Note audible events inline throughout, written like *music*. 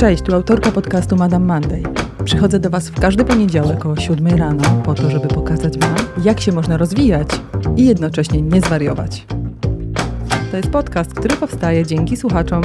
Cześć, tu autorka podcastu Madame Monday. Przychodzę do Was w każdy poniedziałek o 7 rano po to, żeby pokazać Wam, jak się można rozwijać i jednocześnie nie zwariować. To jest podcast, który powstaje dzięki słuchaczom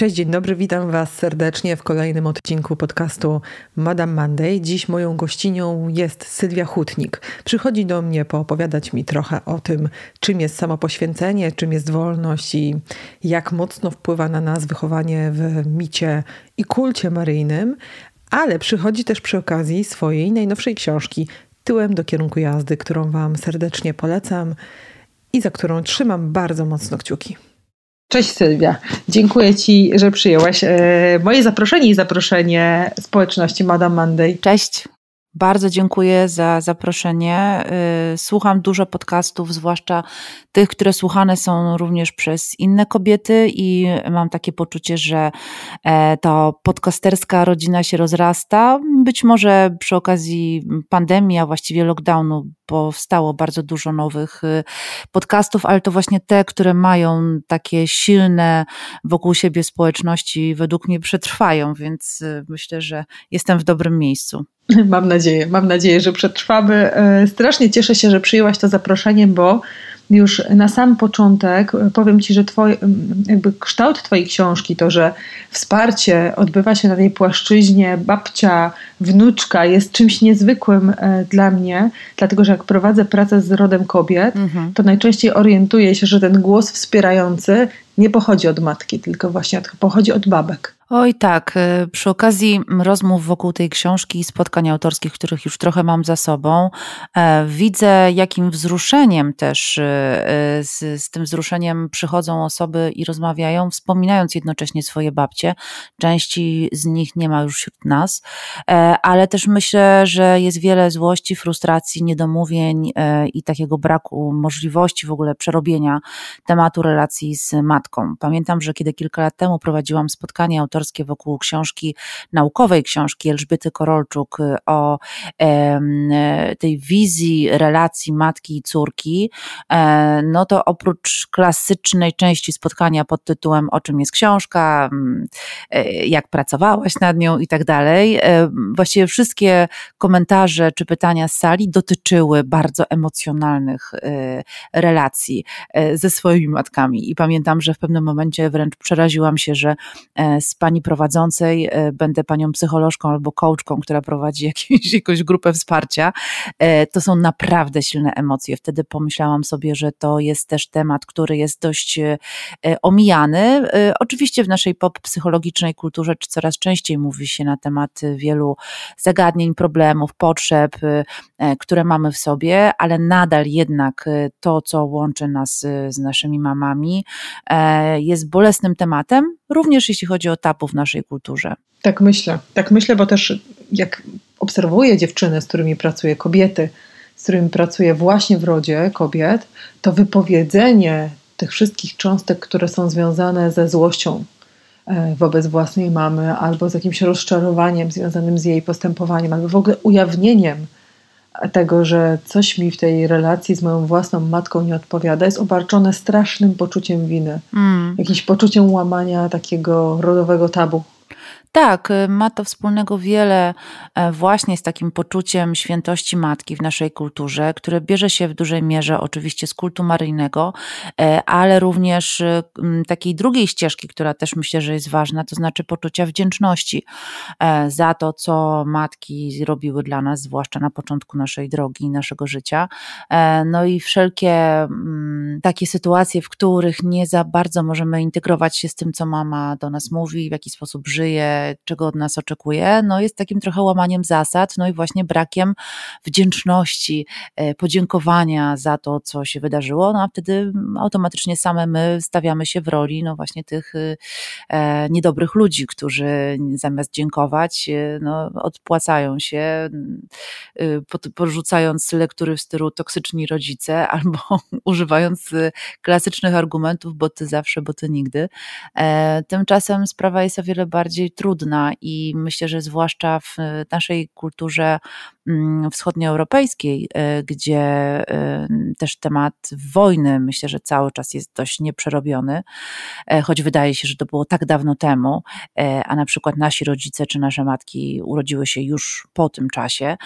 Cześć, dzień dobry, witam Was serdecznie w kolejnym odcinku podcastu Madame Monday. Dziś moją gościnią jest Sylwia Hutnik. Przychodzi do mnie poopowiadać mi trochę o tym, czym jest samopoświęcenie, czym jest wolność i jak mocno wpływa na nas wychowanie w micie i kulcie maryjnym, ale przychodzi też przy okazji swojej najnowszej książki Tyłem do kierunku jazdy, którą Wam serdecznie polecam i za którą trzymam bardzo mocno kciuki. Cześć Sylwia, dziękuję Ci, że przyjęłaś e, moje zaproszenie i zaproszenie społeczności Madame Monday. Cześć, bardzo dziękuję za zaproszenie. Y, słucham dużo podcastów, zwłaszcza tych, które słuchane są również przez inne kobiety, i mam takie poczucie, że e, ta podcasterska rodzina się rozrasta. Być może przy okazji pandemii, a właściwie lockdownu, powstało bardzo dużo nowych y, podcastów, ale to właśnie te, które mają takie silne wokół siebie społeczności, według mnie przetrwają, więc y, myślę, że jestem w dobrym miejscu. *laughs* Mam nadzieję, mam nadzieję, że przetrwamy. E, strasznie cieszę się, że przyjęłaś to zaproszenie, bo już na sam początek powiem Ci, że jakby kształt Twojej książki, to, że wsparcie odbywa się na tej płaszczyźnie babcia, wnuczka jest czymś niezwykłym e, dla mnie, dlatego że jak prowadzę pracę z rodem kobiet, mhm. to najczęściej orientuję się, że ten głos wspierający nie pochodzi od matki, tylko właśnie pochodzi od babek. Oj tak, y, przy okazji rozmów wokół tej książki i spotkań autorskich, których już trochę mam za sobą, e, widzę jakim wzruszeniem też y, y, z, z tym wzruszeniem przychodzą osoby i rozmawiają, wspominając jednocześnie swoje babcie. Części z nich nie ma już wśród nas, e, ale też myślę, że jest wiele złości, frustracji, niedomówień e, i takiego braku możliwości w ogóle przerobienia tematu relacji z matką. Pamiętam, że kiedy kilka lat temu prowadziłam spotkanie autorskie autorskie wokół książki, naukowej książki Elżbiety Korolczuk y, o e, tej wizji relacji matki i córki, e, no to oprócz klasycznej części spotkania pod tytułem o czym jest książka, e, jak pracowałaś nad nią i tak dalej, właściwie wszystkie komentarze czy pytania z sali dotyczyły bardzo emocjonalnych relacji ze swoimi matkami. I pamiętam, że w pewnym momencie wręcz przeraziłam się, że z pani pani prowadzącej e, będę panią psycholożką albo coachką, która prowadzi *laughs* jakieś, jakąś grupę wsparcia. E, to są naprawdę silne emocje. Wtedy pomyślałam sobie, że to jest też temat, który jest dość e, omijany. Oczywiście w naszej pop psychologicznej kulturze coraz częściej mówi się na temat wielu zagadnień, problemów, potrzeb, które mamy w sobie, ale nadal jednak to, co łączy nas z naszymi mamami, jest bolesnym tematem, również jeśli chodzi o tabu w naszej kulturze. Tak myślę, tak myślę, bo też jak obserwuję dziewczyny, z którymi pracuję, kobiety, z którymi pracuję właśnie w rodzie kobiet, to wypowiedzenie tych wszystkich cząstek, które są związane ze złością e, wobec własnej mamy, albo z jakimś rozczarowaniem związanym z jej postępowaniem, albo w ogóle ujawnieniem tego, że coś mi w tej relacji z moją własną matką nie odpowiada, jest obarczone strasznym poczuciem winy, mm. jakimś poczuciem łamania takiego rodowego tabu. Tak, y, ma to wspólnego wiele e, właśnie z takim poczuciem świętości matki w naszej kulturze, które bierze się w dużej mierze oczywiście z kultu maryjnego, e, ale również y, takiej drugiej ścieżki, która też myślę, że jest ważna, to znaczy poczucia wdzięczności e, za to, co matki robiły dla nas, zwłaszcza na początku naszej drogi, naszego życia. No i wszelkie takie sytuacje, w których nie za bardzo możemy integrować się z tym, co mama do nas mówi, w jaki sposób żyje, czego od nas oczekuje, no jest takim trochę łamaniem zasad, no i właśnie brakiem wdzięczności, e, podziękowania za to, co się wydarzyło, no a wtedy automatycznie same my stawiamy się w roli, no właśnie tych e, niedobrych ludzi, którzy zamiast dziękować, y, no odpłacają się, porzucając lektury w stylu toksyczni rodzice *laughs* albo używając klasycznych argumentów, bo ty zawsze, bo ty nigdy. E, tymczasem sprawa jest o wiele bardziej trudna trudna i myślę, że zwłaszcza w naszej kulturze wschodnioeuropejskiej, gdzie też temat wojny myślę, że cały czas jest dość nieprzerobiony, choć wydaje się, że to było tak dawno temu, a na przykład nasi rodzice czy nasze matki urodziły się już po tym czasie,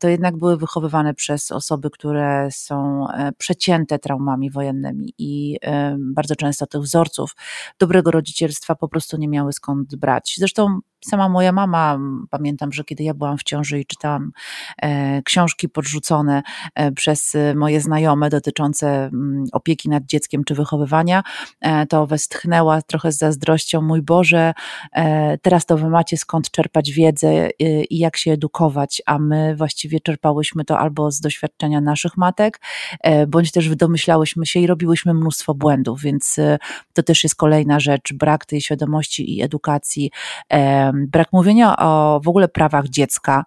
to jednak były wychowywane przez osoby, które są przecięte traumami wojennymi i bardzo często tych wzorców dobrego rodzicielstwa po prostu nie miały skąd brać. Zresztą sama moja mama, pamiętam, że kiedy ja byłam w ciąży i czytałam e, książki podrzucone e, przez moje znajome dotyczące opieki nad dzieckiem czy wychowywania, e, to westchnęła trochę z zazdrością, mój Boże, teraz to wy macie skąd czerpać wiedzę i jak się edukować, a my właściwie czerpałyśmy to albo z doświadczenia naszych matek, bądź też domyślałyśmy się i robiłyśmy mnóstwo błędów, więc to też jest kolejna rzecz, brak tej świadomości i edukacji brak mówienia o w ogóle prawach dziecka,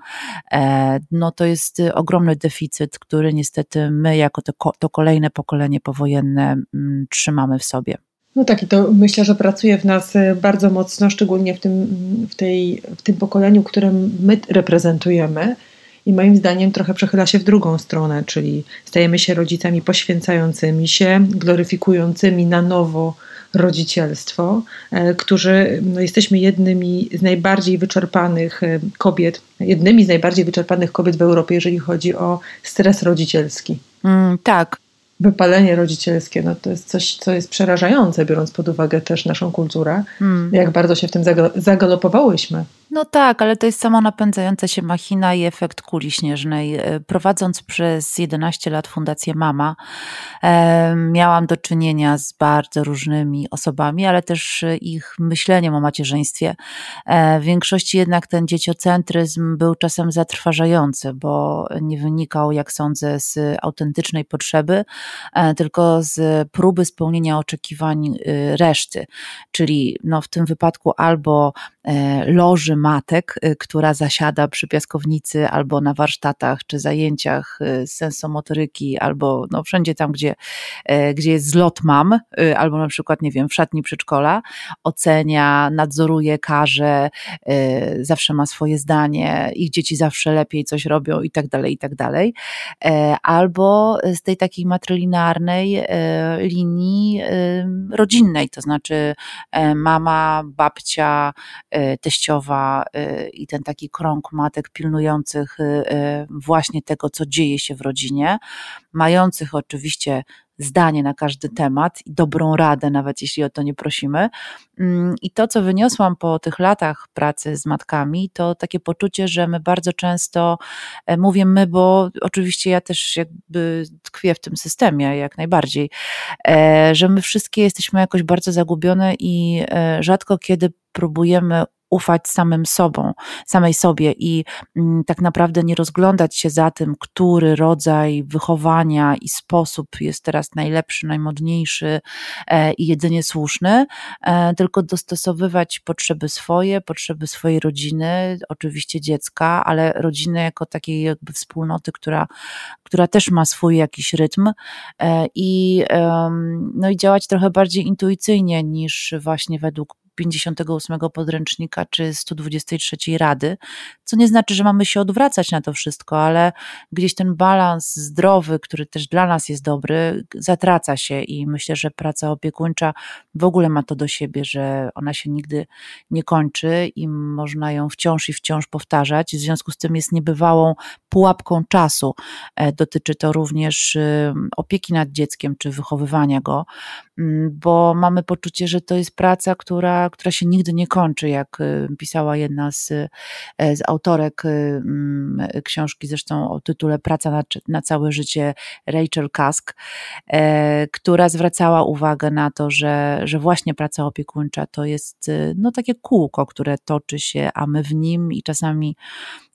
e, no to jest ogromny deficyt, który niestety my jako to, to kolejne pokolenie powojenne trzymamy w sobie. No tak, i to myślę, że pracuje w nas e, bardzo mocno, szczególnie w tym, w tej, w tym pokoleniu, które my reprezentujemy. I moim zdaniem trochę przechyla się w drugą stronę, czyli stajemy się rodzicami poświęcającymi się, gloryfikującymi na nowo rodzicielstwo, e, którzy no, jesteśmy jednymi z najbardziej wyczerpanych e, kobiet, jednymi z najbardziej wyczerpanych kobiet w Europie, jeżeli chodzi o stres rodzicielski. Mm, tak, wypalenie rodzicielskie, no to jest coś, co jest przerażające, biorąc pod uwagę też naszą kulturę, hmm. jak bardzo się w tym zagalopowałyśmy. No tak, ale to jest samo napędzająca się machina i efekt kuli śnieżnej. E, prowadząc przez 11 lat Fundację Mama, e, miałam do czynienia z bardzo różnymi osobami, ale też ich myśleniem o macierzyństwie. E, w większości jednak ten dzieciocentryzm był czasem zatrważający, bo nie wynikał, jak sądzę, z autentycznej potrzeby, E, tylko z próby spełnienia oczekiwań reszty. Czyli no, w tym wypadku albo e, loży matek, y, która zasiada przy piaskownicy albo na warsztatach czy zajęciach y, sensomotoryki, albo no, wszędzie tam, gdzie, e, gdzie jest zlot mam, albo na przykład, nie wiem, w szatni przedszkola, ocenia, nadzoruje, każe, zawsze ma swoje zdanie, ich dzieci zawsze lepiej coś robią i tak dalej, i tak dalej. Albo z tej takiej matrylinarnej e, linii e, rodzinnej, to znaczy e, mama, babcia, teściowa i ten taki krąg matek pilnujących właśnie tego, co dzieje się w rodzinie, mających oczywiście zdanie na każdy temat i dobrą radę, nawet jeśli o to nie prosimy. Mm, I to, co wyniosłam po tych latach pracy z matkami, to takie poczucie, że my bardzo często, e, mówię my, bo oczywiście ja też jakby tkwię w tym systemie jak najbardziej, e, że my wszystkie jesteśmy jakoś bardzo zagubione i e, rzadko kiedy próbujemy ufać samym sobą, samej sobie i mm, tak naprawdę nie rozglądać się za tym, który rodzaj wychowania i sposób jest teraz najlepszy, najmodniejszy e, i jedynie słuszny, e, tylko dostosowywać potrzeby swoje, potrzeby swojej rodziny, oczywiście dziecka, ale rodziny jako takiej jakby wspólnoty, która, która też ma swój jakiś rytm e, i, no i działać trochę bardziej intuicyjnie niż właśnie według 58 podręcznika czy 123 Rady, co nie znaczy, że mamy się odwracać na to wszystko, ale gdzieś ten balans zdrowy, który też dla nas jest dobry, zatraca się i myślę, że praca opiekuńcza w ogóle ma to do siebie, że ona się nigdy nie kończy i można ją wciąż i wciąż powtarzać. W związku z tym jest niebywałą pułapką czasu. E, dotyczy to również opieki nad dzieckiem czy wychowywania go, bo mamy poczucie, że to jest praca, która, która się nigdy nie kończy, jak y, pisała jedna z, e, z autorek y, mm, książki, zresztą o tytule Praca na, na całe życie, Rachel Kask, e, która zwracała uwagę na to, że, że właśnie praca opiekuńcza to jest y, no, takie kółko, które toczy się, a my w nim i czasami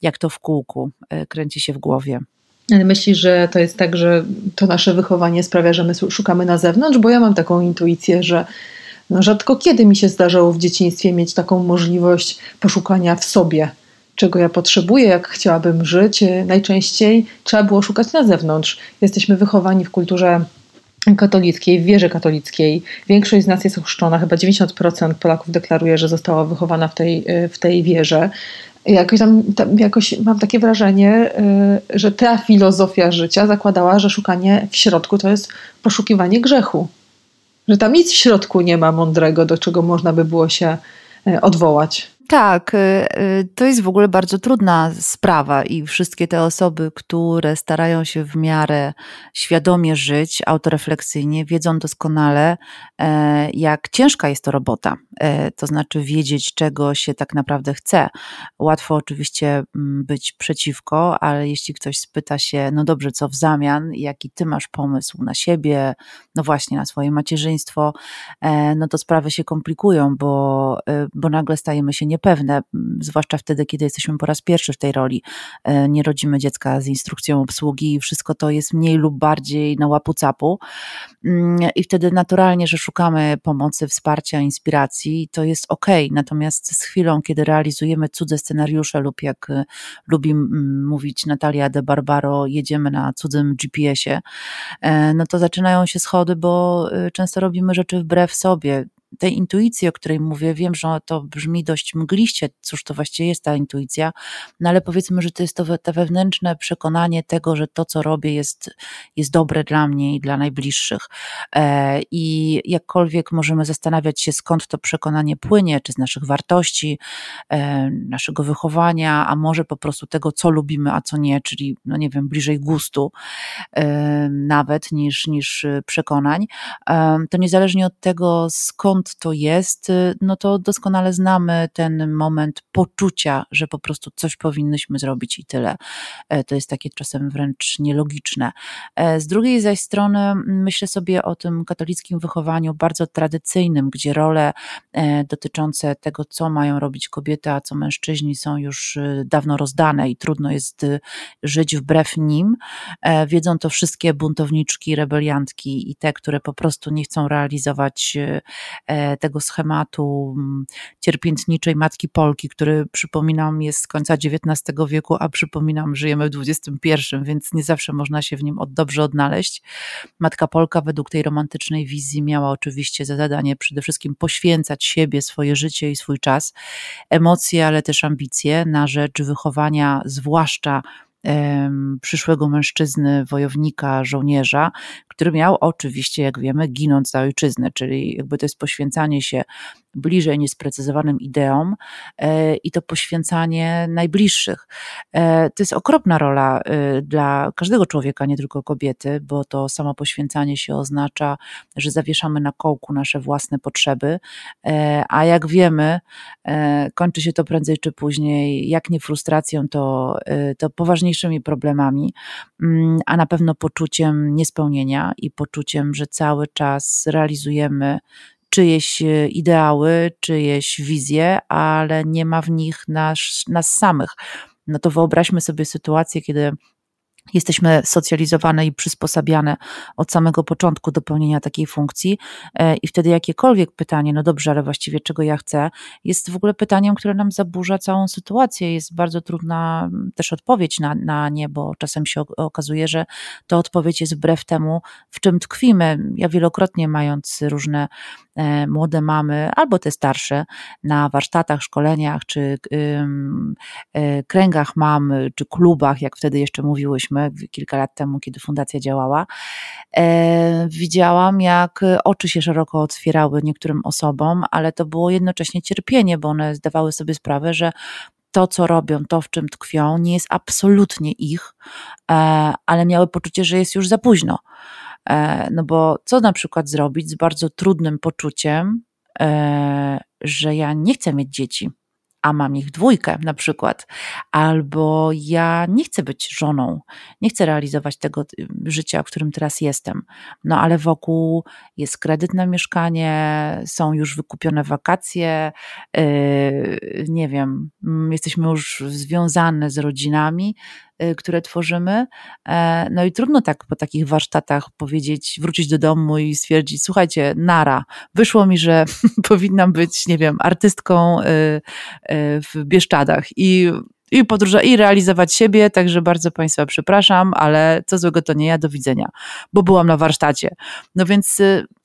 jak to w kółku kręcimy kręci się w głowie. Myślisz, że to jest tak, że to nasze wychowanie sprawia, że my szukamy na zewnątrz? Bo ja mam taką intuicję, że no rzadko kiedy mi się zdarzało w dzieciństwie mieć taką możliwość poszukania w sobie, czego ja potrzebuję, jak chciałabym żyć. Najczęściej trzeba było szukać na zewnątrz. Jesteśmy wychowani w kulturze katolickiej, w wierze katolickiej. Większość z nas jest ochrzczona, chyba 90% Polaków deklaruje, że została wychowana w tej, w tej wierze. jakoś tam, tam, jakoś mam takie wrażenie, y, że ta filozofia życia zakładała, że szukanie w środku to jest poszukiwanie grzechu. Że tam nic w środku nie ma mądrego, do czego można by było się y, odwołać. Tak, y, y, to jest w ogóle bardzo trudna sprawa i wszystkie te osoby, które starają się w miarę świadomie żyć, autorefleksyjnie, wiedzą doskonale, e, jak ciężka jest to robota. E, to znaczy wiedzieć, czego się tak naprawdę chce. Łatwo oczywiście mm, być przeciwko, ale jeśli ktoś spyta się, no dobrze, co w zamian, jaki ty masz pomysł na siebie, no właśnie na swoje macierzyństwo, e, no to sprawy się komplikują, bo, bo nagle stajemy się nie niepewne, zwłaszcza wtedy, kiedy jesteśmy po raz pierwszy w tej roli. E, nie rodzimy dziecka z instrukcją obsługi i wszystko to jest mniej lub bardziej na łapu capu. Mm, I wtedy naturalnie, że szukamy pomocy, wsparcia, inspiracji, to jest ok. Natomiast z chwilą, kiedy realizujemy cudze scenariusze lub jak e, lubi mówić Natalia de Barbaro, jedziemy na cudzym GPS-ie, e, no to zaczynają się schody, bo często robimy rzeczy wbrew sobie tej intuicji, o której mówię, wiem, że to brzmi dość mgliście, cóż to właściwie jest ta intuicja, no ale powiedzmy, że to jest to, to wewnętrzne przekonanie tego, że to, co robię, jest, jest dobre dla mnie i dla najbliższych. E, I jakkolwiek możemy zastanawiać się, skąd to przekonanie płynie, czy z naszych wartości, e, naszego wychowania, a może po prostu tego, co lubimy, a co nie, czyli, no nie wiem, bliżej gustu e, nawet niż, niż przekonań, to niezależnie od tego, skąd skąd to jest, y, no to doskonale znamy ten moment poczucia, że po prostu coś powinnyśmy zrobić i tyle. E, to jest takie czasem wręcz nielogiczne. E, z drugiej zaś strony myślę sobie o tym katolickim wychowaniu bardzo tradycyjnym, gdzie role e, dotyczące tego, co mają robić kobiety, a co mężczyźni są już y, dawno rozdane i trudno jest y, żyć wbrew nim. Wiedzą to wszystkie buntowniczki, rebeliantki i te, które po prostu nie chcą realizować tego schematu mm, cierpiętniczej matki Polki, który przypominam jest z końca XIX wieku, a przypominam żyjemy w XXI, więc nie zawsze można się w nim od dobrze odnaleźć. Matka Polka według tej romantycznej wizji miała oczywiście za zadanie przede wszystkim poświęcać siebie, swoje życie i swój czas, emocje, ale też ambicje na rzecz wychowania zwłaszcza przyszłego mężczyzny, wojownika, żołnierza, który miał oczywiście, jak wiemy, ginąć za ojczyznę, czyli jakby to jest poświęcanie się bliżej niesprecyzowanym ideom e, i to poświęcanie najbliższych. E, to jest okropna rola e, dla każdego człowieka, nie tylko kobiety, bo to samo poświęcanie się oznacza, że zawieszamy na kołku nasze własne potrzeby, a jak wiemy, kończy się to prędzej czy później, jak nie frustracją, to, to poważniejszymi problemami, mm, a na pewno poczuciem niespełnienia i poczuciem, że cały czas realizujemy czyjeś e, ideały, czyjeś wizje, ale nie ma w nich nas, nas samych. No to wyobraźmy sobie sytuację, kiedy jesteśmy socjalizowane i przysposabiane od samego początku do pełnienia takiej funkcji e, i wtedy jakiekolwiek pytanie, no dobrze, ale właściwie czego ja chcę, jest w ogóle pytaniem, które nam zaburza całą sytuację. Jest bardzo trudna mm, też odpowiedź na, na nie, bo czasem się okazuje, że to odpowiedź jest wbrew temu, w czym tkwimy. Ja wielokrotnie mając różne młode mamy, albo te starsze, na warsztatach, szkoleniach, czy e, kręgach mam, czy klubach, jak wtedy jeszcze mówiłyśmy, kilka lat temu, kiedy fundacja działała, e, widziałam, jak oczy się szeroko otwierały niektórym osobom, ale to było jednocześnie cierpienie, bo one zdawały sobie sprawę, że to, co robią, to, w czym tkwią, nie jest absolutnie ich, ale miały poczucie, że jest już za późno. E, no bo co na przykład zrobić z bardzo trudnym poczuciem, e, że ja nie chcę mieć dzieci, a mam ich dwójkę na przykład, albo ja nie chcę być żoną, nie chcę realizować tego y, życia, w którym teraz jestem. No ale wokół jest kredyt na mieszkanie, są już wykupione wakacje, yy, nie wiem, mm, jesteśmy już związane z rodzinami, Y, które tworzymy. E, no i trudno tak po takich warsztatach powiedzieć, wrócić do domu i stwierdzić, słuchajcie, nara, wyszło mi, że *laughs* powinnam być, nie wiem, artystką y, y, w Bieszczadach i i podróża, i realizować siebie, także bardzo Państwa przepraszam, ale co złego to nie ja, do widzenia, bo byłam na warsztacie. No więc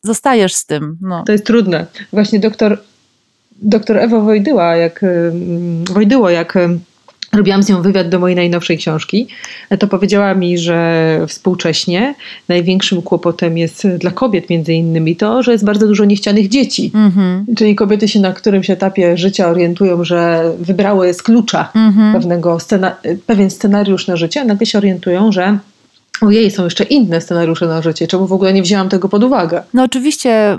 zostajesz z tym. No. To jest trudne. Właśnie doktor doktor Ewa Wojdyła, jak, Wojdyło, jak robiłam z nią wywiad do mojej najnowszej książki, to powiedziała mi, że współcześnie największym kłopotem jest dla kobiet między innymi to, że jest bardzo dużo niechcianych dzieci. Mm-hmm. Czyli kobiety się na którymś etapie życia orientują, że wybrały z klucza mm-hmm. pewnego scena- pewien scenariusz na życie, a nagle się orientują, że Ojej, są jeszcze inne scenariusze na życie. Czemu w ogóle nie wzięłam tego pod uwagę? No oczywiście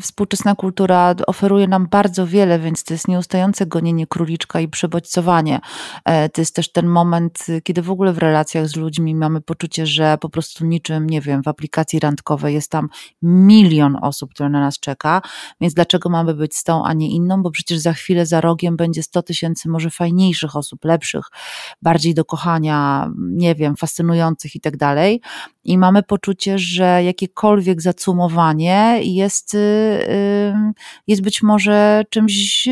współczesna kultura oferuje nam bardzo wiele, więc to jest nieustające gonienie króliczka i przebodźcowanie. E, to jest też ten moment, kiedy w ogóle w relacjach z ludźmi mamy poczucie, że po prostu niczym, nie wiem, w aplikacji randkowej jest tam milion osób, które na nas czeka, więc dlaczego mamy być z tą, a nie inną? Bo przecież za chwilę, za rogiem będzie 100 tysięcy może fajniejszych osób, lepszych, bardziej do kochania, nie wiem, fascynujących i tak dalej dalej. I mamy poczucie, że jakiekolwiek zacumowanie jest, y, y, jest być może czymś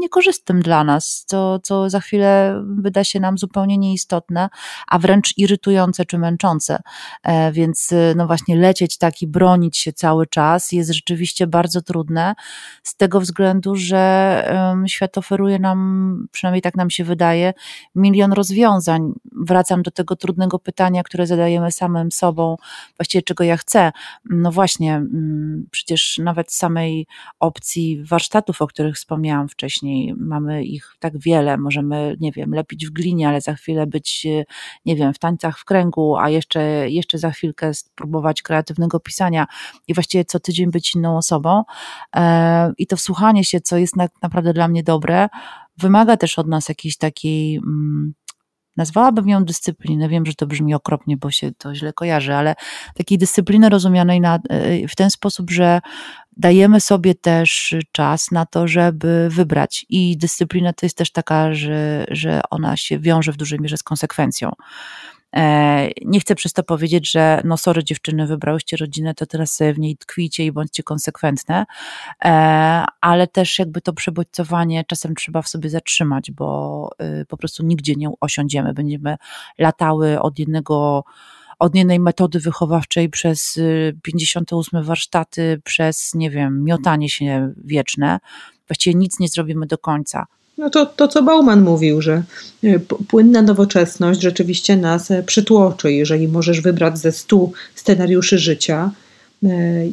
niekorzystnym dla nas, co, co za chwilę wyda się nam zupełnie nieistotne, a wręcz irytujące czy męczące. E, więc y, no właśnie lecieć tak i bronić się cały czas jest rzeczywiście bardzo trudne z tego względu, że świat oferuje nam, przynajmniej tak nam się wydaje, milion rozwiązań. Wracam do tego trudnego pytania, które zadajemy samym sobą, właściwie czego ja chcę. No właśnie, mm, przecież nawet samej opcji warsztatów, o których wspomniałam wcześniej, mamy ich tak wiele. Możemy, nie wiem, lepić w glinie, ale za chwilę być, nie wiem, w tańcach w kręgu, a jeszcze, jeszcze za chwilkę spróbować kreatywnego pisania i właściwie co tydzień być inną osobą. E, I to wsłuchanie się, co jest naprawdę dla mnie dobre, wymaga też od nas jakiejś takiej mm, nazwałabym ją dyscyplinę. Wiem, że to brzmi okropnie, bo się to źle kojarzy, ale takiej dyscypliny rozumianej na, e, w ten sposób, że dajemy sobie też czas na to, żeby wybrać. I dyscyplina to jest też taka, że, że ona się wiąże w dużej mierze z konsekwencją. E, nie chcę przez to powiedzieć, że no sorry dziewczyny, wybrałyście rodzinę, to teraz w niej tkwijcie i bądźcie konsekwentne, e, ale też jakby to przebodźcowanie czasem trzeba w sobie zatrzymać, bo y, po prostu nigdzie nie osiądziemy. Będziemy latały od jednego od jednej metody wychowawczej przez 58 y, warsztaty, przez, nie wiem, miotanie się wieczne. Właściwie nic nie zrobimy do końca. No to, to, co Bauman mówił, że e, płynna nowoczesność rzeczywiście nas e, przytłoczy. Jeżeli możesz wybrać ze 100 scenariuszy życia, e,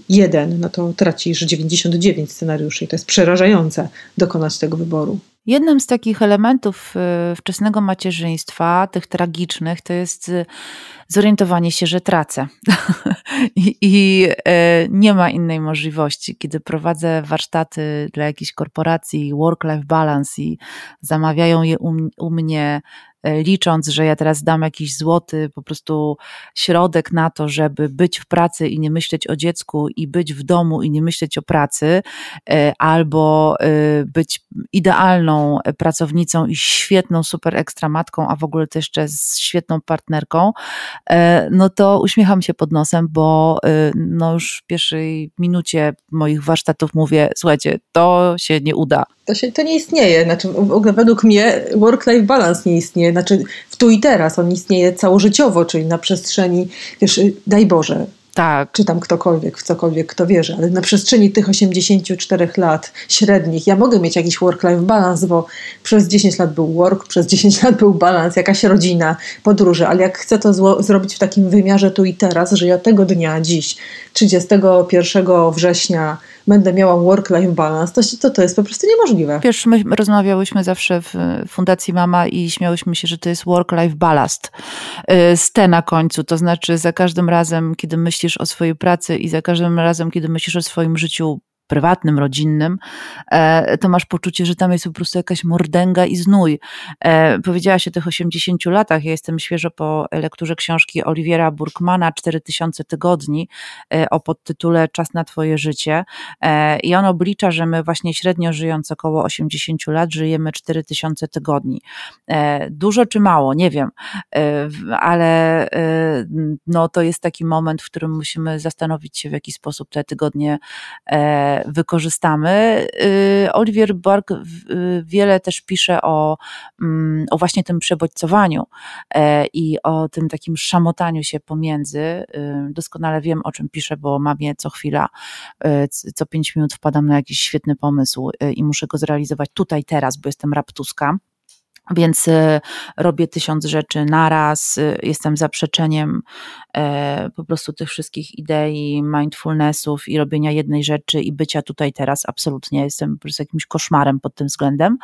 jeden, no to tracisz 99 scenariuszy i to jest przerażające dokonać tego wyboru. Jednym z takich elementów wczesnego macierzyństwa, tych tragicznych, to jest zorientowanie się, że tracę. *laughs* I, I, nie ma innej możliwości. Kiedy prowadzę warsztaty dla jakiejś korporacji, work-life balance i zamawiają je u, u mnie E, licząc, że ja teraz dam jakiś złoty po prostu środek na to, żeby być w pracy i nie myśleć o dziecku i być w domu i nie myśleć o pracy, e, albo e, być idealną pracownicą i świetną, super ekstra matką, a w ogóle też jeszcze z świetną partnerką, no to uśmiecham się pod nosem, bo no już w pierwszej minucie moich warsztatów mówię, słuchajcie, to się nie uda. To, się, to nie istnieje. Znaczy, w ogóle według mnie work-life balance nie istnieje. Znaczy, w tu i teraz on istnieje całożyciowo, czyli na przestrzeni, wiesz, daj Boże, tak. czy tam ktokolwiek, w cokolwiek kto wierzy, ale na przestrzeni tych 84 lat średnich ja mogę mieć jakiś work-life balance, bo przez 10 lat był work, przez 10 lat był balans, jakaś rodzina, podróże, ale jak chcę to zło- zrobić w takim wymiarze tu i teraz, że ja tego dnia, dziś, 31 września będę miała work-life balance, to, to to jest po prostu niemożliwe. Wiesz, my rozmawiałyśmy zawsze w Fundacji Mama i śmiałyśmy się, że to jest work-life ballast y, z T na końcu, to znaczy za każdym razem, kiedy myślisz o swojej pracy i za każdym razem, kiedy myślisz o swoim życiu prywatnym, rodzinnym, e, to masz poczucie, że tam jest po prostu jakaś mordęga i znój. E, powiedziałaś o tych 80 latach, ja jestem świeżo po lekturze książki Oliwiera Burkmana 4000 tygodni e, o podtytule Czas na twoje życie i on oblicza, że my właśnie średnio żyjąc około 80 lat żyjemy 4000 tygodni. Dużo czy mało, nie wiem, ale no to jest taki moment, w którym musimy zastanowić się, w jaki sposób te tygodnie wykorzystamy. Olivier Bark wiele też pisze o, mm, o właśnie tym przebodźcowaniu i o tym takim szamotaniu się pomiędzy. Doskonale wiem, o czym piszę, bo mam je co chwila, co pięć minut wpadam na jakiś świetny pomysł i muszę go zrealizować tutaj, teraz, bo jestem raptuska. Więc y, robię tysiąc rzeczy naraz, y, jestem zaprzeczeniem e, po prostu tych wszystkich idei, mindfulnessów i robienia jednej rzeczy i bycia tutaj teraz. Absolutnie jestem po prostu jakimś koszmarem pod tym względem.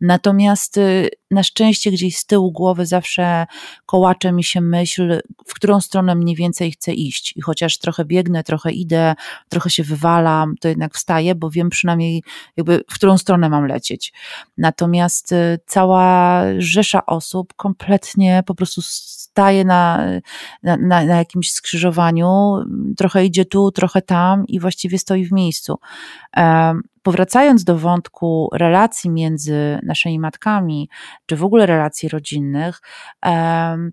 Natomiast y, na szczęście gdzieś z tyłu głowy zawsze kołacze mi się myśl, w którą stronę mniej więcej chcę iść. I chociaż trochę biegnę, trochę idę, trochę się wywalam, to jednak wstaję, bo wiem przynajmniej jakby w którą stronę mam lecieć. Natomiast cała rzesza osób kompletnie po prostu staje na, na, na, na jakimś skrzyżowaniu, trochę idzie tu, trochę tam i właściwie stoi w miejscu. Powracając do wątku relacji między naszymi matkami, czy w ogóle relacji rodzinnych,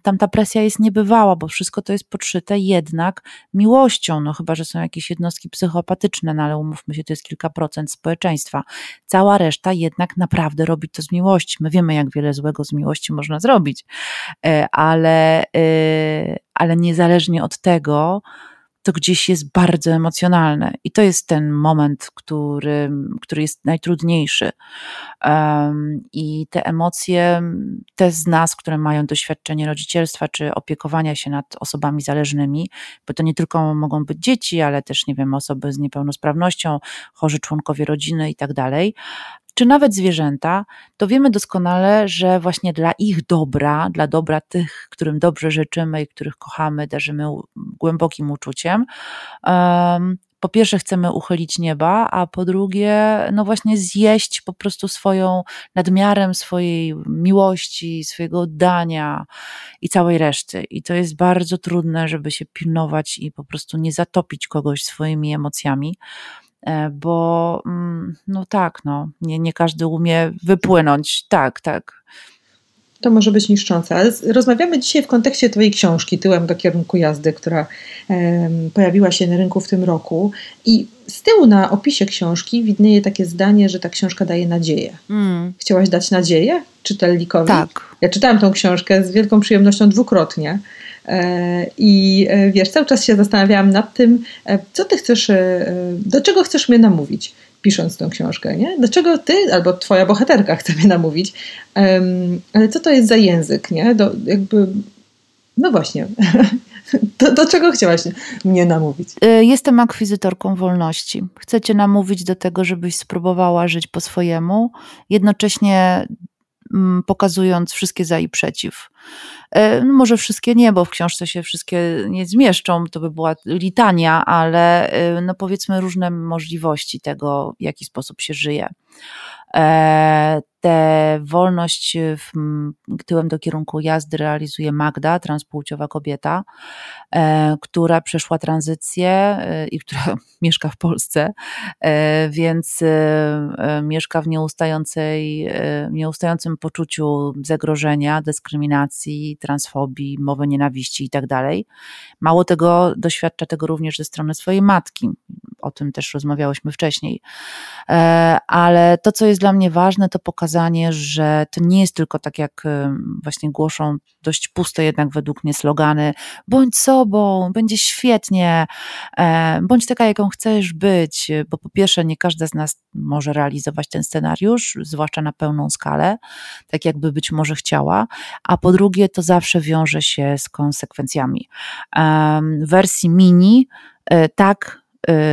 tam ta presja jest niebywała, bo wszystko to jest podszyte jednak miłością, no chyba, że są jakieś jednostki psychopatyczne, no ale umówmy się, to jest kilka procent społeczeństwa. Cała reszta jednak naprawdę robi to z miłości. My wiemy, jak wiele złego z miłości można zrobić, e, ale, e, ale niezależnie od tego, to gdzieś jest bardzo emocjonalne. I to jest ten moment, który, który jest najtrudniejszy. Um, I te emocje, te z nas, które mają doświadczenie rodzicielstwa czy opiekowania się nad osobami zależnymi, bo to nie tylko mogą być dzieci, ale też, nie wiem, osoby z niepełnosprawnością, chorzy członkowie rodziny i tak dalej, czy nawet zwierzęta, to wiemy doskonale, że właśnie dla ich dobra, dla dobra tych, którym dobrze życzymy i których kochamy, darzymy głębokim uczuciem, po pierwsze chcemy uchylić nieba, a po drugie, no właśnie zjeść po prostu swoją nadmiarem swojej miłości, swojego oddania i całej reszty. I to jest bardzo trudne, żeby się pilnować i po prostu nie zatopić kogoś swoimi emocjami. E, bo mm, no tak, no, nie, nie każdy umie wypłynąć. Tak, tak. To może być niszczące. Ale rozmawiamy dzisiaj w kontekście Twojej książki Tyłem do kierunku jazdy, która pojawiła się na rynku w tym roku. I z tyłu na opisie książki widnieje takie zdanie, że ta książka daje nadzieję. Mm. Chciałaś dać nadzieję czytelnikowi? Tak. Ja czytałam tą książkę z wielką przyjemnością dwukrotnie. E, I e, wiesz, cały czas się zastanawiałam nad tym, e, co ty chcesz, do czego chcesz mnie namówić, pisząc tę książkę, nie? Dlaczego ty albo twoja bohaterka chce mnie namówić, ale co to jest za język, nie? Do, jakby, no właśnie, *laughs* do, do, czego chciałaś mnie namówić? Jestem akwizytorką wolności. Chcę cię namówić do tego, żebyś spróbowała żyć po swojemu, jednocześnie pokazując wszystkie za i przeciw. E, no może wszystkie nie, bo w książce się wszystkie nie zmieszczą, to by była litania, ale e, no powiedzmy różne możliwości tego, w jaki sposób się żyje. E, tę wolność w, tyłem do kierunku jazdy realizuje Magda, transpłciowa kobieta, e, która przeszła tranzycję e, i która *laughs* mieszka w Polsce, więc mieszka w nieustającej, nieustającym poczuciu zagrożenia, dyskryminacji, transfobii, mowy nienawiści itd. Tak Mało tego, doświadcza tego również ze strony swojej matki. O tym też rozmawiałyśmy wcześniej. Ale to, co jest dla mnie ważne, to pokazanie, że to nie jest tylko tak, jak właśnie głoszą dość puste jednak według mnie slogany, bądź sobą, będzie świetnie, e, bądź taka, jaką chcesz być, bo po pierwsze nie każda z nas może realizować ten scenariusz, zwłaszcza na pełną skalę, tak jakby być może chciała, a po drugie to zawsze wiąże się z konsekwencjami. W wersji mini e, tak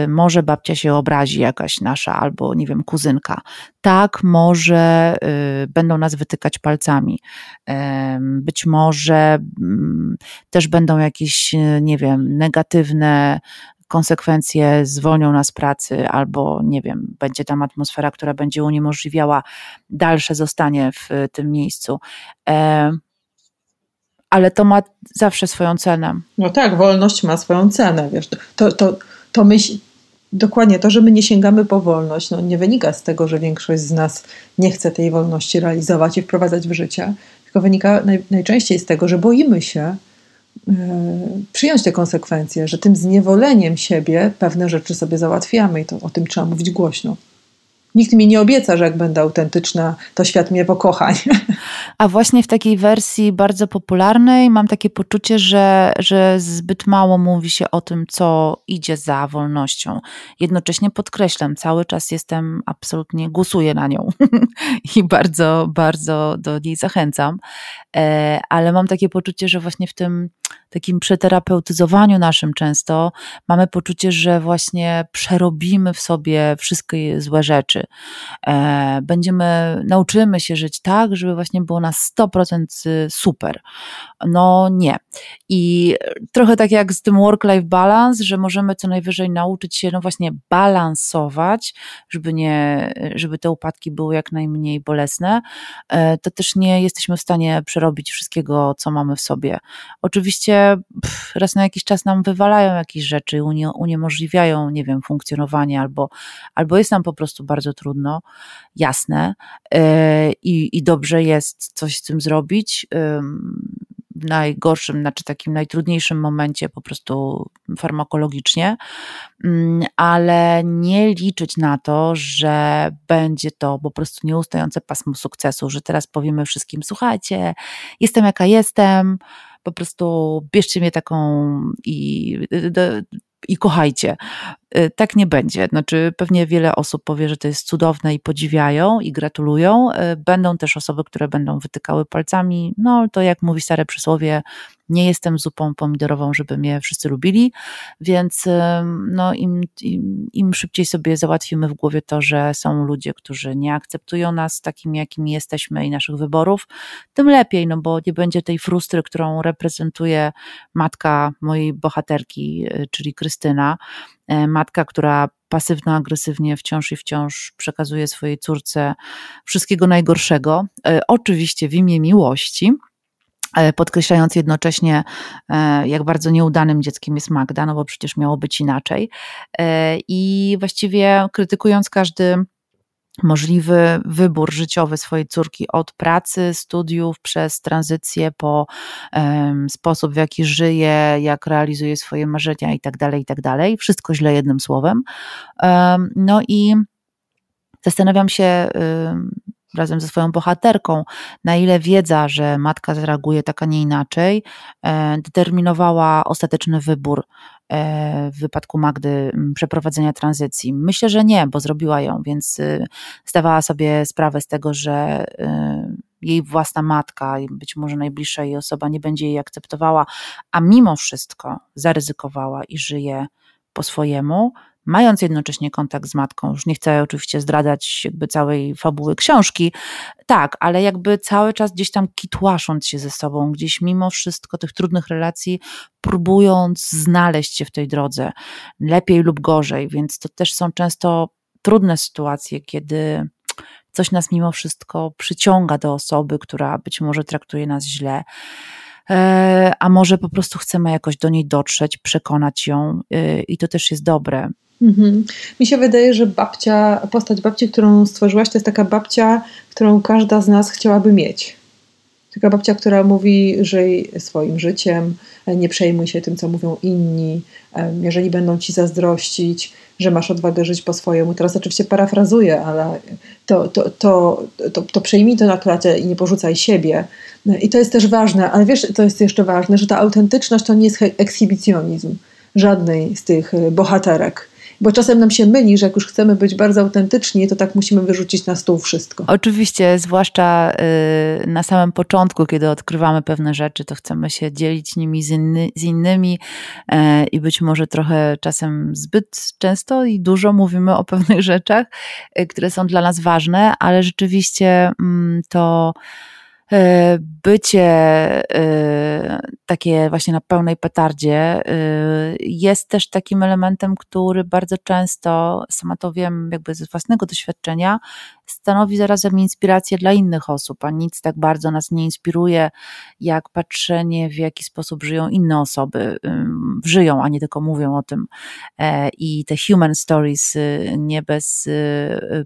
może babcia się obrazi jakaś nasza, albo nie wiem, kuzynka. Tak, może y, będą nas wytykać palcami. Być może mm, też będą jakieś, nie wiem, negatywne konsekwencje, zwolnią nas pracy, albo nie wiem, będzie tam atmosfera, która będzie uniemożliwiała dalsze zostanie w tym miejscu ale to ma zawsze swoją cenę. No tak, wolność ma swoją cenę, wiesz. To, to, to myśl, dokładnie to, że my nie sięgamy po wolność, no nie wynika z tego, że większość z nas nie chce tej wolności realizować i wprowadzać w życie, tylko wynika naj, najczęściej z tego, że boimy się przyjąć te konsekwencje, że tym zniewoleniem siebie pewne rzeczy sobie załatwiamy i to o tym trzeba mówić głośno. Nikt mi nie obieca, że jak będę autentyczna, to świat mnie pokocha. A właśnie w takiej wersji bardzo popularnej mam takie poczucie, że, że zbyt mało mówi się o tym, co idzie za wolnością. Jednocześnie podkreślam, cały czas jestem absolutnie, głosuję na nią *laughs* i bardzo, bardzo do niej zachęcam. E, ale mam takie poczucie, że właśnie w tym takim przeterapeutyzowaniu naszym często mamy poczucie, że właśnie przerobimy w sobie wszystkie złe rzeczy. E, będziemy, nauczymy się żyć tak, żeby właśnie było na 100% super. No nie. I trochę tak jak z tym work-life balance, że możemy co najwyżej nauczyć się no właśnie balansować, żeby nie, żeby te upadki były jak najmniej bolesne, e, to też nie jesteśmy w stanie przerobić wszystkiego, co mamy w sobie. Oczywiście pff, raz na jakiś czas nam wywalają jakieś rzeczy, unie, uniemożliwiają, nie wiem, funkcjonowanie albo, albo jest nam po prostu bardzo trudno, jasne e, i, i dobrze jest coś z tym zrobić w najgorszym, znaczy takim najtrudniejszym momencie po prostu farmakologicznie, mm, ale nie liczyć na to, że będzie to po prostu nieustające pasmo sukcesu, że teraz powiemy wszystkim, słuchajcie, jestem jaka jestem, po prostu bierzcie mnie taką i i kochajcie. Y, tak nie będzie. Znaczy, pewnie wiele osób powie, że to jest cudowne i podziwiają i gratulują. Y, będą też osoby, które będą wytykały palcami. No, to jak mówi stare przysłowie, nie jestem zupą pomidorową, żeby mnie wszyscy lubili, więc no, im, im, im szybciej sobie załatwimy w głowie to, że są ludzie, którzy nie akceptują nas takimi, jakimi jesteśmy i naszych wyborów, tym lepiej, no bo nie będzie tej frustry, którą reprezentuje matka mojej bohaterki, y, czyli Krystyna, matka, która pasywno-agresywnie wciąż i wciąż przekazuje swojej córce wszystkiego najgorszego, e, oczywiście w imię miłości, E, podkreślając jednocześnie, e, jak bardzo nieudanym dzieckiem jest Magda, no bo przecież miało być inaczej. E, I właściwie krytykując każdy możliwy wybór życiowy swojej córki od pracy, studiów, przez tranzycję po um, sposób, w jaki żyje, jak realizuje swoje marzenia i tak dalej, i tak. Wszystko źle jednym słowem. Um, no i zastanawiam się, um, razem ze swoją bohaterką, na ile wiedza, że matka zareaguje tak, a nie inaczej, e, determinowała ostateczny wybór e, w wypadku Magdy przeprowadzenia tranzycji. Myślę, że nie, bo zrobiła ją, więc y, zdawała sobie sprawę z tego, że y, jej własna matka, być może najbliższa jej osoba nie będzie jej akceptowała, a mimo wszystko zaryzykowała i żyje po swojemu, mając jednocześnie kontakt z matką, już nie chcę oczywiście zdradzać jakby całej fabuły książki, tak, ale jakby cały czas gdzieś tam kitłasząc się ze sobą, gdzieś mimo wszystko tych trudnych relacji, próbując znaleźć się w tej drodze, lepiej lub gorzej, więc to też są często trudne sytuacje, kiedy coś nas mimo wszystko przyciąga do osoby, która być może traktuje nas źle e, a może po prostu chcemy jakoś do niej dotrzeć, przekonać ją e, i to też jest dobre. Mhm. Mi się wydaje, że babcia, postać babci, którą stworzyłaś, to jest taka babcia, którą każda z nas chciałaby mieć. Taka babcia, która mówi, żyj swoim życiem, nie przejmuj się tym, co mówią inni, jeżeli będą ci zazdrościć, że masz odwagę żyć po swojemu. Teraz oczywiście parafrazuję, ale to, to, to, to, to przejmij to na klatę i nie porzucaj siebie. I to jest też ważne, ale wiesz, to jest jeszcze ważne, że ta autentyczność to nie jest ekshibicjonizm żadnej z tych bohaterek bo czasem nam się myli, że jak już chcemy być bardzo autentyczni, to tak musimy wyrzucić na stół wszystko. Oczywiście, zwłaszcza y, na samym początku, kiedy odkrywamy pewne rzeczy, to chcemy się dzielić nimi z, inny, z innymi e, i być może trochę czasem zbyt często i dużo mówimy o pewnych rzeczach, y, które są dla nas ważne, ale rzeczywiście mm, to bycie e, takie właśnie na pełnej petardzie e, jest też takim elementem, który bardzo często, sama to wiem jakby ze własnego doświadczenia, stanowi zarazem inspirację dla innych osób, a nic tak bardzo nas nie inspiruje, jak patrzenie w jaki sposób żyją inne osoby, żyją, a nie tylko mówią o tym. I te human stories nie bez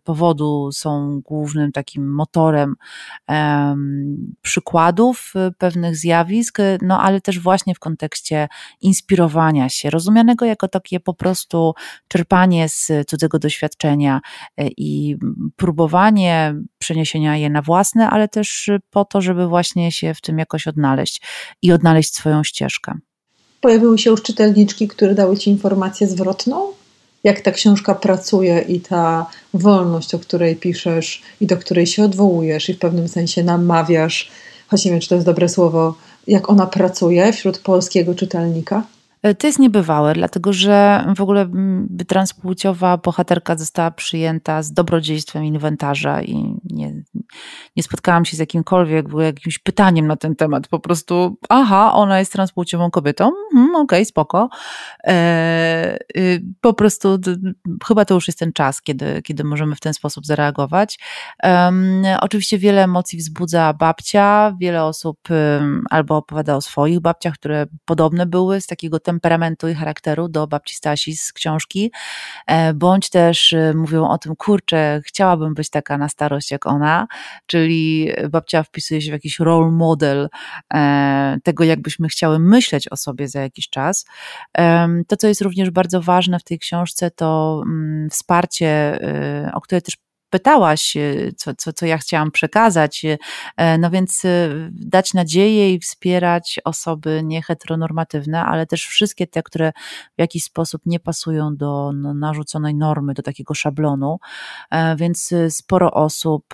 powodu są głównym takim motorem przykładów pewnych zjawisk, no ale też właśnie w kontekście inspirowania się, rozumianego jako takie po prostu czerpanie z cudzego doświadczenia i próbowanie przeniesienia je na własne, ale też po to, żeby właśnie się w tym jakoś odnaleźć i odnaleźć swoją ścieżkę. Pojawiły się już czytelniczki, które dały Ci informację zwrotną? Jak ta książka pracuje i ta wolność, o której piszesz i do której się odwołujesz i w pewnym sensie namawiasz, choć nie wiem, czy to jest dobre słowo, jak ona pracuje wśród polskiego czytelnika? E, to jest niebywałe, dlatego że w ogóle transpłciowa bohaterka została przyjęta z dobrodziejstwem inwentarza i nie, nie spotkałam się z jakimkolwiek jakimś pytaniem na ten temat. Po prostu, aha, ona jest transpłciową kobietą, hmm, okej, okay, spoko. E, y, po prostu chyba to już jest ten czas, kiedy, kiedy możemy w ten sposób zareagować. oczywiście wiele emocji wzbudza babcia, wiele osób albo opowiada o swoich babciach, które podobne były z takiego temperamentu i charakteru do babci Stasi z książki, e, bądź też e, mówią o tym, kurczę, chciałabym być taka na starość jak ona, czyli babcia wpisuje się w jakiś role model e, tego, jakbyśmy chciały myśleć o sobie za jakiś czas. To, co jest również bardzo ważne w tej książce, to mm, wsparcie, o które też pytałaś, e, co, co, co ja chciałam przekazać. E, no więc e, dać nadzieję i wspierać osoby nieheteronormatywne, ale też wszystkie te, które w jakiś sposób nie pasują do no, narzuconej normy, do takiego szablonu. Więc sporo osób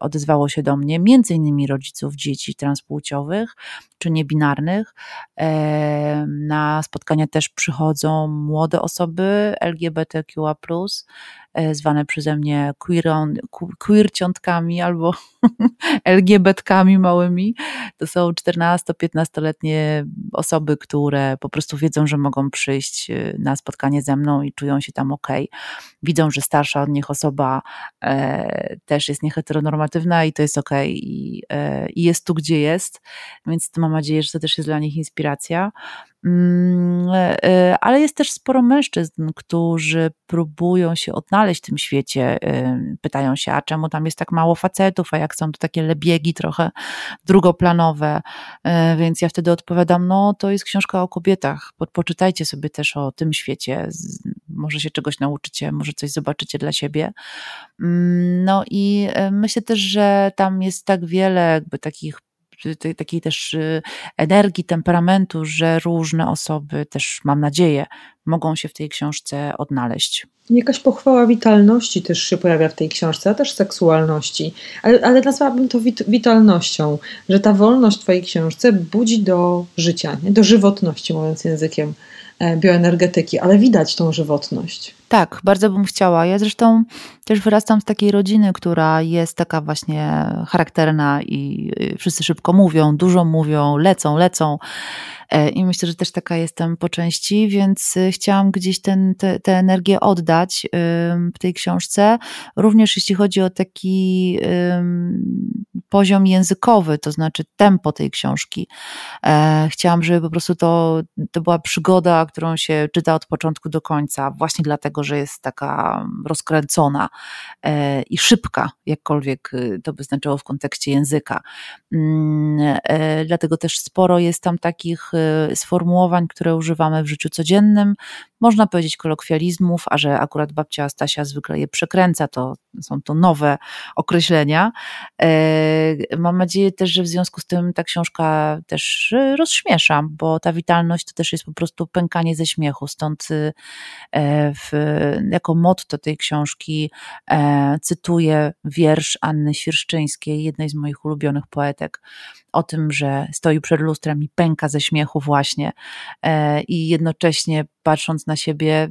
odezwało się do mnie, między innymi rodziców dzieci transpłciowych czy niebinarnych. Na spotkania też przychodzą młode osoby LGBTQA, E, zwane przeze mnie queerciątkami albo *laughs* LGBTkami małymi. To są 14-15-letnie osoby, które po prostu wiedzą, że mogą przyjść e, na spotkanie ze mną i czują się tam ok. Widzą, że starsza od nich osoba e, też jest nieheteronormatywna i to jest ok i, e, i jest tu, gdzie jest, więc mam nadzieję, że to też jest dla nich inspiracja. Mm, e, e, ale jest też sporo mężczyzn, którzy próbują się odnaleźć w tym świecie. E, pytają się, a czemu tam jest tak mało facetów, a jak są to takie lebiegi trochę drugoplanowe. Więc ja wtedy odpowiadam, no to jest książka o kobietach. Poczytajcie sobie też o tym świecie. Może się czegoś nauczycie, może coś zobaczycie dla siebie. Mm, no i myślę też, że tam jest tak wiele jakby takich takiej też y, energii, temperamentu, że różne osoby też, mam nadzieję, mogą się w tej książce odnaleźć. Jakaś pochwała witalności też się pojawia w tej książce, a też seksualności, ale, ale nazwałabym to wit witalnością, że ta wolność w Twojej książce budzi do życia, nie? do żywotności, mówiąc językiem E, bioenergetyki, ale widać tą żywotność. Tak, bardzo bym chciała. Ja zresztą też wyrastam z takiej rodziny, która jest taka właśnie charakterna i y, wszyscy szybko mówią, dużo mówią, lecą, lecą. E, I myślę, że też taka jestem po części, więc y, chciałam gdzieś ten, te, tę energię oddać w tej książce. Również jeśli chodzi o taki poziom językowy, to znaczy tempo tej książki. E, chciałam, żeby po prostu to, to była przygoda, którą się czyta od początku do końca, właśnie dlatego, że jest taka rozkręcona e, i szybka, jakkolwiek y, to by znaczyło w kontekście języka. Mm, dlatego też sporo jest tam takich Y, sformułowań, które używamy w życiu codziennym, można powiedzieć kolokwializmów, a że akurat babcia Stasia zwykle je przekręca, to są to nowe określenia. E, mam nadzieję też, że w związku z tym ta książka też rozśmiesza, bo ta witalność to też jest po prostu pękanie ze śmiechu, stąd e, w, jako motto tej książki e, cytuję wiersz Anny Świerszczyńskiej, jednej z moich ulubionych poetek, o tym, że stoi przed lustrem i pęka ze śmiechu właśnie i jednocześnie patrząc na siebie,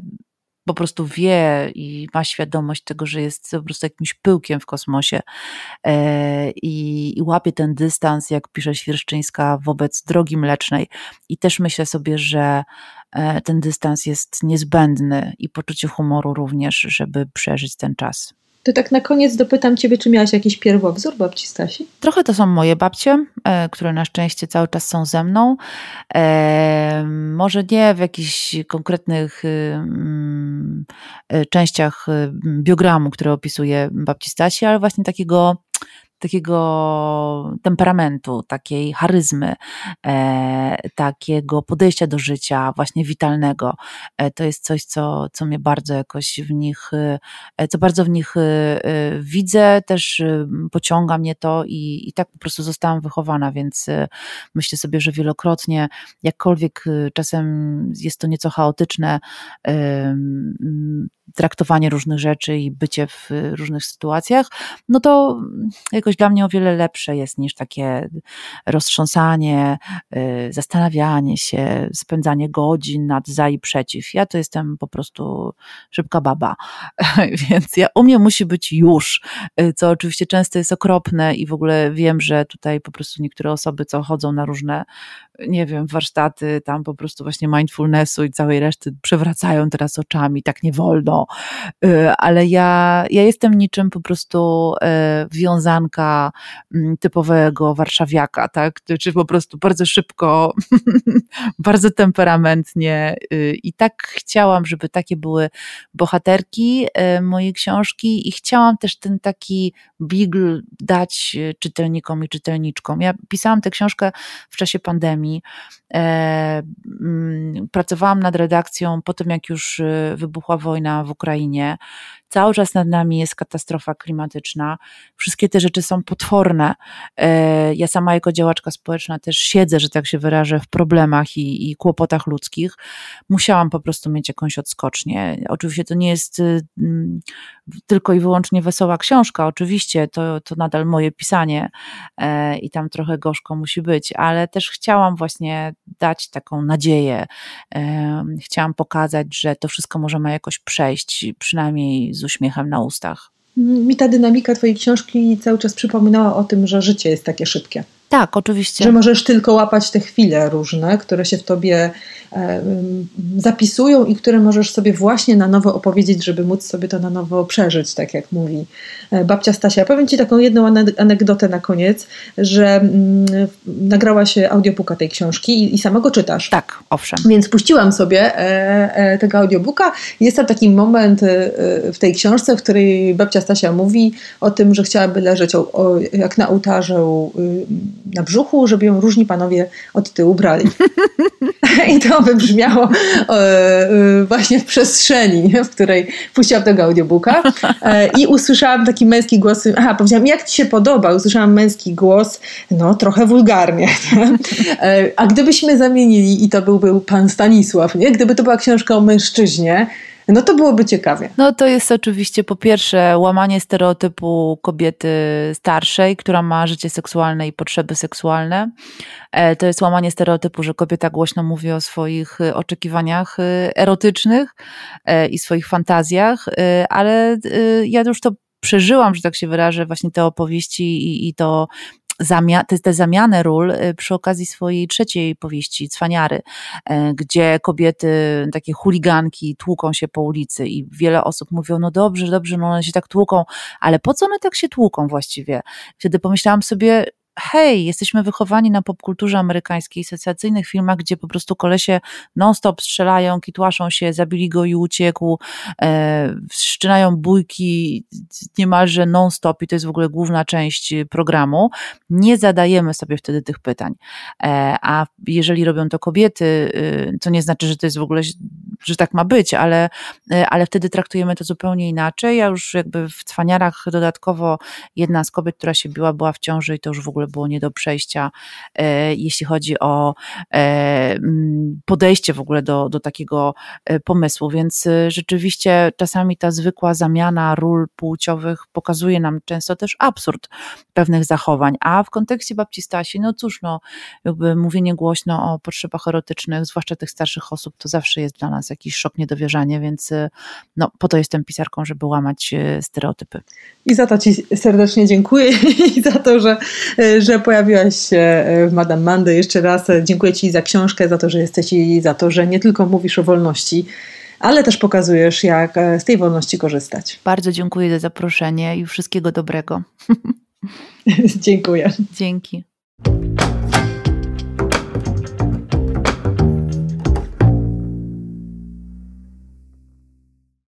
po prostu wie i ma świadomość tego, że jest po prostu jakimś pyłkiem w kosmosie e, i, i łapie ten dystans, jak pisze Świerszczyńska, wobec drogi mlecznej. I też myślę sobie, że e, ten dystans jest niezbędny i poczucie humoru również, żeby przeżyć ten czas. To tak na koniec dopytam Ciebie, czy miałaś jakiś pierwowzór babci Stasi? Trochę to są moje babcie, e, które na szczęście cały czas są ze mną. E, może nie w jakichś konkretnych y, mm, e, częściach y, biogramu, które opisuje babci Stasi, ale właśnie takiego takiego temperamentu, takiej charyzmy, e, takiego podejścia do życia, właśnie witalnego. E, to jest coś, co, co mnie bardzo jakoś w nich, e, co bardzo w nich e, e, widzę, też pociąga mnie to i, i tak po prostu zostałam wychowana, więc myślę sobie, że wielokrotnie, jakkolwiek czasem jest to nieco chaotyczne, traktowanie różnych rzeczy i bycie w różnych sytuacjach, no to jakoś dla mnie o wiele lepsze jest niż takie roztrząsanie, y, zastanawianie się, spędzanie godzin nad za i przeciw. Ja to jestem po prostu szybka baba, *laughs* więc ja, u mnie musi być już, y, co oczywiście często jest okropne i w ogóle wiem, że tutaj po prostu niektóre osoby, co chodzą na różne nie wiem, warsztaty tam po prostu właśnie mindfulnessu i całej reszty przewracają teraz oczami, tak nie wolno, y, ale ja, ja jestem niczym po prostu wiązanka mm, typowego warszawiaka, tak, czy po prostu bardzo szybko, *laughs* bardzo temperamentnie y, i tak chciałam, żeby takie były bohaterki mojej książki i chciałam też ten taki bigl dać czytelnikom i czytelniczkom. Ja pisałam tę książkę w czasie pandemii, E, mm, pracowałam nad redakcją po tym, jak już y, wybuchła wojna w Ukrainie. Cały czas nad nami jest katastrofa klimatyczna. Wszystkie te rzeczy są potworne. E, ja sama jako działaczka społeczna też siedzę, że tak się wyrażę, w problemach i, i kłopotach ludzkich. Musiałam po prostu mieć jakąś odskocznię. Oczywiście to nie jest y, mm, tylko i wyłącznie wesoła książka, oczywiście to, to nadal moje pisanie e, i tam trochę gorzko musi być, ale też chciałam właśnie dać taką nadzieję. E, chciałam pokazać, że to wszystko możemy jakoś przejść, przynajmniej z uśmiechem na ustach. Mi ta dynamika Twojej książki cały czas przypominała o tym, że życie jest takie szybkie. Tak, oczywiście. Że możesz tylko łapać te chwile różne, które się w tobie e, zapisują i które możesz sobie właśnie na nowo opowiedzieć, żeby móc sobie to na nowo przeżyć, tak jak mówi e, babcia Stasia. Powiem Ci taką jedną anegdotę na koniec, że mm, nagrała się audiobooka tej książki i, samego czytasz. Tak, owszem. Więc puściłam sobie e, tego audiobooka. Jest tam taki moment w tej książce, w której babcia Stasia mówi o tym, że chciałaby leżeć jak na ołtarzu na brzuchu, żeby ją różni panowie od tyłu brali. *laughs* I to wybrzmiało e, właśnie w przestrzeni, w której puściłam tego audiobooka e, i usłyszałam taki męski głos, aha, powiedziałam, jak ci się podoba? Usłyszałam męski głos, no trochę wulgarnie, *laughs* nie? E, a gdybyśmy zamienili i to byłby pan Stanisław, nie? Gdyby to była książka o mężczyźnie, no to byłoby ciekawie. No to jest oczywiście po pierwsze łamanie stereotypu kobiety starszej, która ma życie seksualne i potrzeby seksualne. E, to jest łamanie stereotypu, że kobieta głośno mówi o swoich e, oczekiwaniach e, erotycznych i swoich fantazjach, ale ja już to przeżyłam, że tak się wyrażę, właśnie te opowieści i, i to zamia te, te zamianę ról y, przy okazji swojej trzeciej powieści, Cwaniary, e, gdzie kobiety, takie chuliganki tłuką się po ulicy i wiele osób mówią, no dobrze, dobrze, no one się tak tłuką, ale po co one tak się tłuką właściwie? Wtedy pomyślałam sobie, hej, jesteśmy wychowani na popkulturze amerykańskiej, sensacyjnych filmach, gdzie po prostu kolesie non-stop strzelają, kitłaszą się, zabili go i uciekł, e, wszczynają bójki niemalże non-stop i to jest w ogóle główna część programu. Nie zadajemy sobie wtedy tych pytań. E, a jeżeli robią to kobiety, y, to nie znaczy, że to jest w ogóle, że tak ma być, ale, e, ale wtedy traktujemy to zupełnie inaczej. Ja już jakby w cwaniarach dodatkowo jedna z kobiet, która się biła, była w ciąży i to już w ogóle było nie do przejścia, e, jeśli chodzi o e, podejście w ogóle do, do takiego e, pomysłu. Więc rzeczywiście czasami ta zwykła zamiana ról płciowych pokazuje nam często też absurd pewnych zachowań. A w kontekście babci Stasi, no cóż, no, jakby mówienie głośno o potrzebach erotycznych, zwłaszcza tych starszych osób, to zawsze jest dla nas jakiś szok, niedowierzanie, więc no, po to jestem pisarką, żeby łamać stereotypy. I za to Ci serdecznie dziękuję *laughs* i za to, że, że pojawiłaś się e, w Madame Mandy. Jeszcze raz dziękuję Ci za książkę, za to, że jesteś i za to, że nie tylko mówisz o wolności, ale też pokazujesz, jak e, z tej wolności korzystać. Bardzo dziękuję za zaproszenie i wszystkiego dobrego. *laughs* dziękuję. Dzięki.